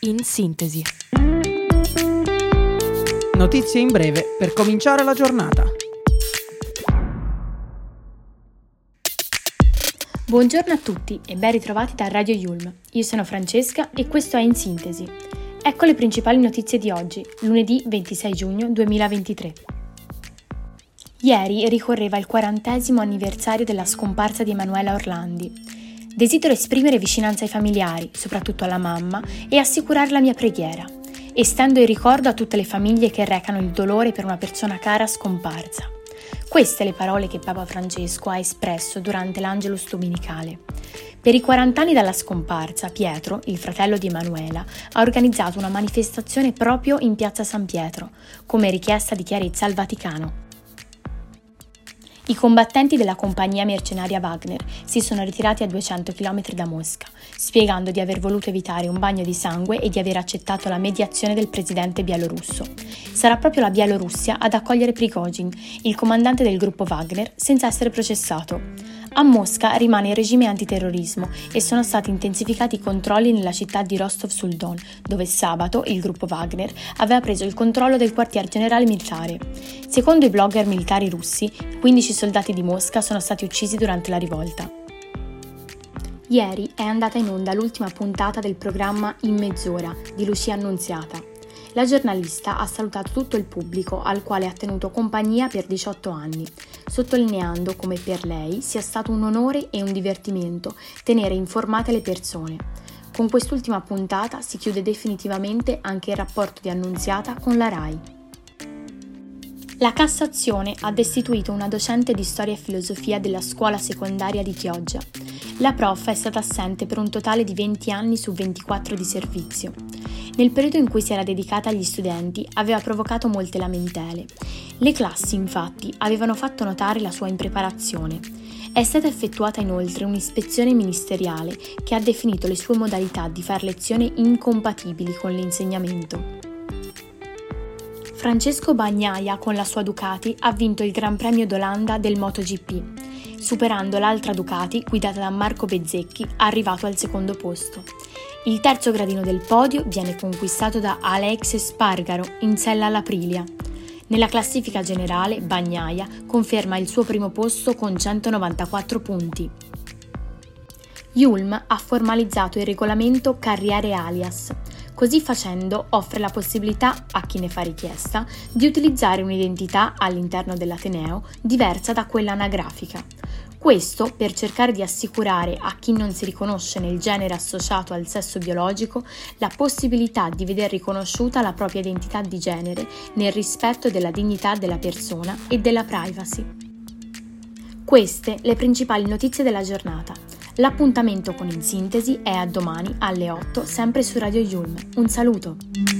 in sintesi. Notizie in breve per cominciare la giornata. Buongiorno a tutti e ben ritrovati da Radio Yulm. Io sono Francesca e questo è In Sintesi. Ecco le principali notizie di oggi, lunedì 26 giugno 2023. Ieri ricorreva il quarantesimo anniversario della scomparsa di Emanuela Orlandi. Desidero esprimere vicinanza ai familiari, soprattutto alla mamma, e assicurare la mia preghiera. Estendo il ricordo a tutte le famiglie che recano il dolore per una persona cara scomparsa. Queste le parole che Papa Francesco ha espresso durante l'Angelus domenicale. Per i 40 anni dalla scomparsa, Pietro, il fratello di Emanuela, ha organizzato una manifestazione proprio in piazza San Pietro, come richiesta di chiarezza al Vaticano. I combattenti della compagnia mercenaria Wagner si sono ritirati a 200 km da Mosca, spiegando di aver voluto evitare un bagno di sangue e di aver accettato la mediazione del presidente bielorusso. Sarà proprio la Bielorussia ad accogliere Prigozhin, il comandante del gruppo Wagner, senza essere processato. A Mosca rimane il regime antiterrorismo e sono stati intensificati i controlli nella città di Rostov sul Don, dove sabato il gruppo Wagner aveva preso il controllo del quartier generale militare. Secondo i blogger militari russi, 15 soldati di Mosca sono stati uccisi durante la rivolta. Ieri è andata in onda l'ultima puntata del programma In mezz'ora di Lucia Annunziata. La giornalista ha salutato tutto il pubblico al quale ha tenuto compagnia per 18 anni, sottolineando come per lei sia stato un onore e un divertimento tenere informate le persone. Con quest'ultima puntata si chiude definitivamente anche il rapporto di Annunziata con la RAI. La Cassazione ha destituito una docente di storia e filosofia della scuola secondaria di Chioggia. La prof è stata assente per un totale di 20 anni su 24 di servizio. Nel periodo in cui si era dedicata agli studenti aveva provocato molte lamentele. Le classi, infatti, avevano fatto notare la sua impreparazione. È stata effettuata inoltre un'ispezione ministeriale che ha definito le sue modalità di far lezione incompatibili con l'insegnamento. Francesco Bagnaia con la sua Ducati ha vinto il Gran Premio d'Olanda del MotoGP, superando l'altra Ducati guidata da Marco Bezzecchi, arrivato al secondo posto. Il terzo gradino del podio viene conquistato da Alex Spargaro in sella all'Aprilia. Nella classifica generale, Bagnaia conferma il suo primo posto con 194 punti. Yulm ha formalizzato il regolamento Carriere Alias. Così facendo offre la possibilità a chi ne fa richiesta di utilizzare un'identità all'interno dell'Ateneo diversa da quella anagrafica. Questo per cercare di assicurare a chi non si riconosce nel genere associato al sesso biologico la possibilità di veder riconosciuta la propria identità di genere nel rispetto della dignità della persona e della privacy. Queste le principali notizie della giornata. L'appuntamento con In Sintesi è a domani alle 8 sempre su Radio Yulm. Un saluto!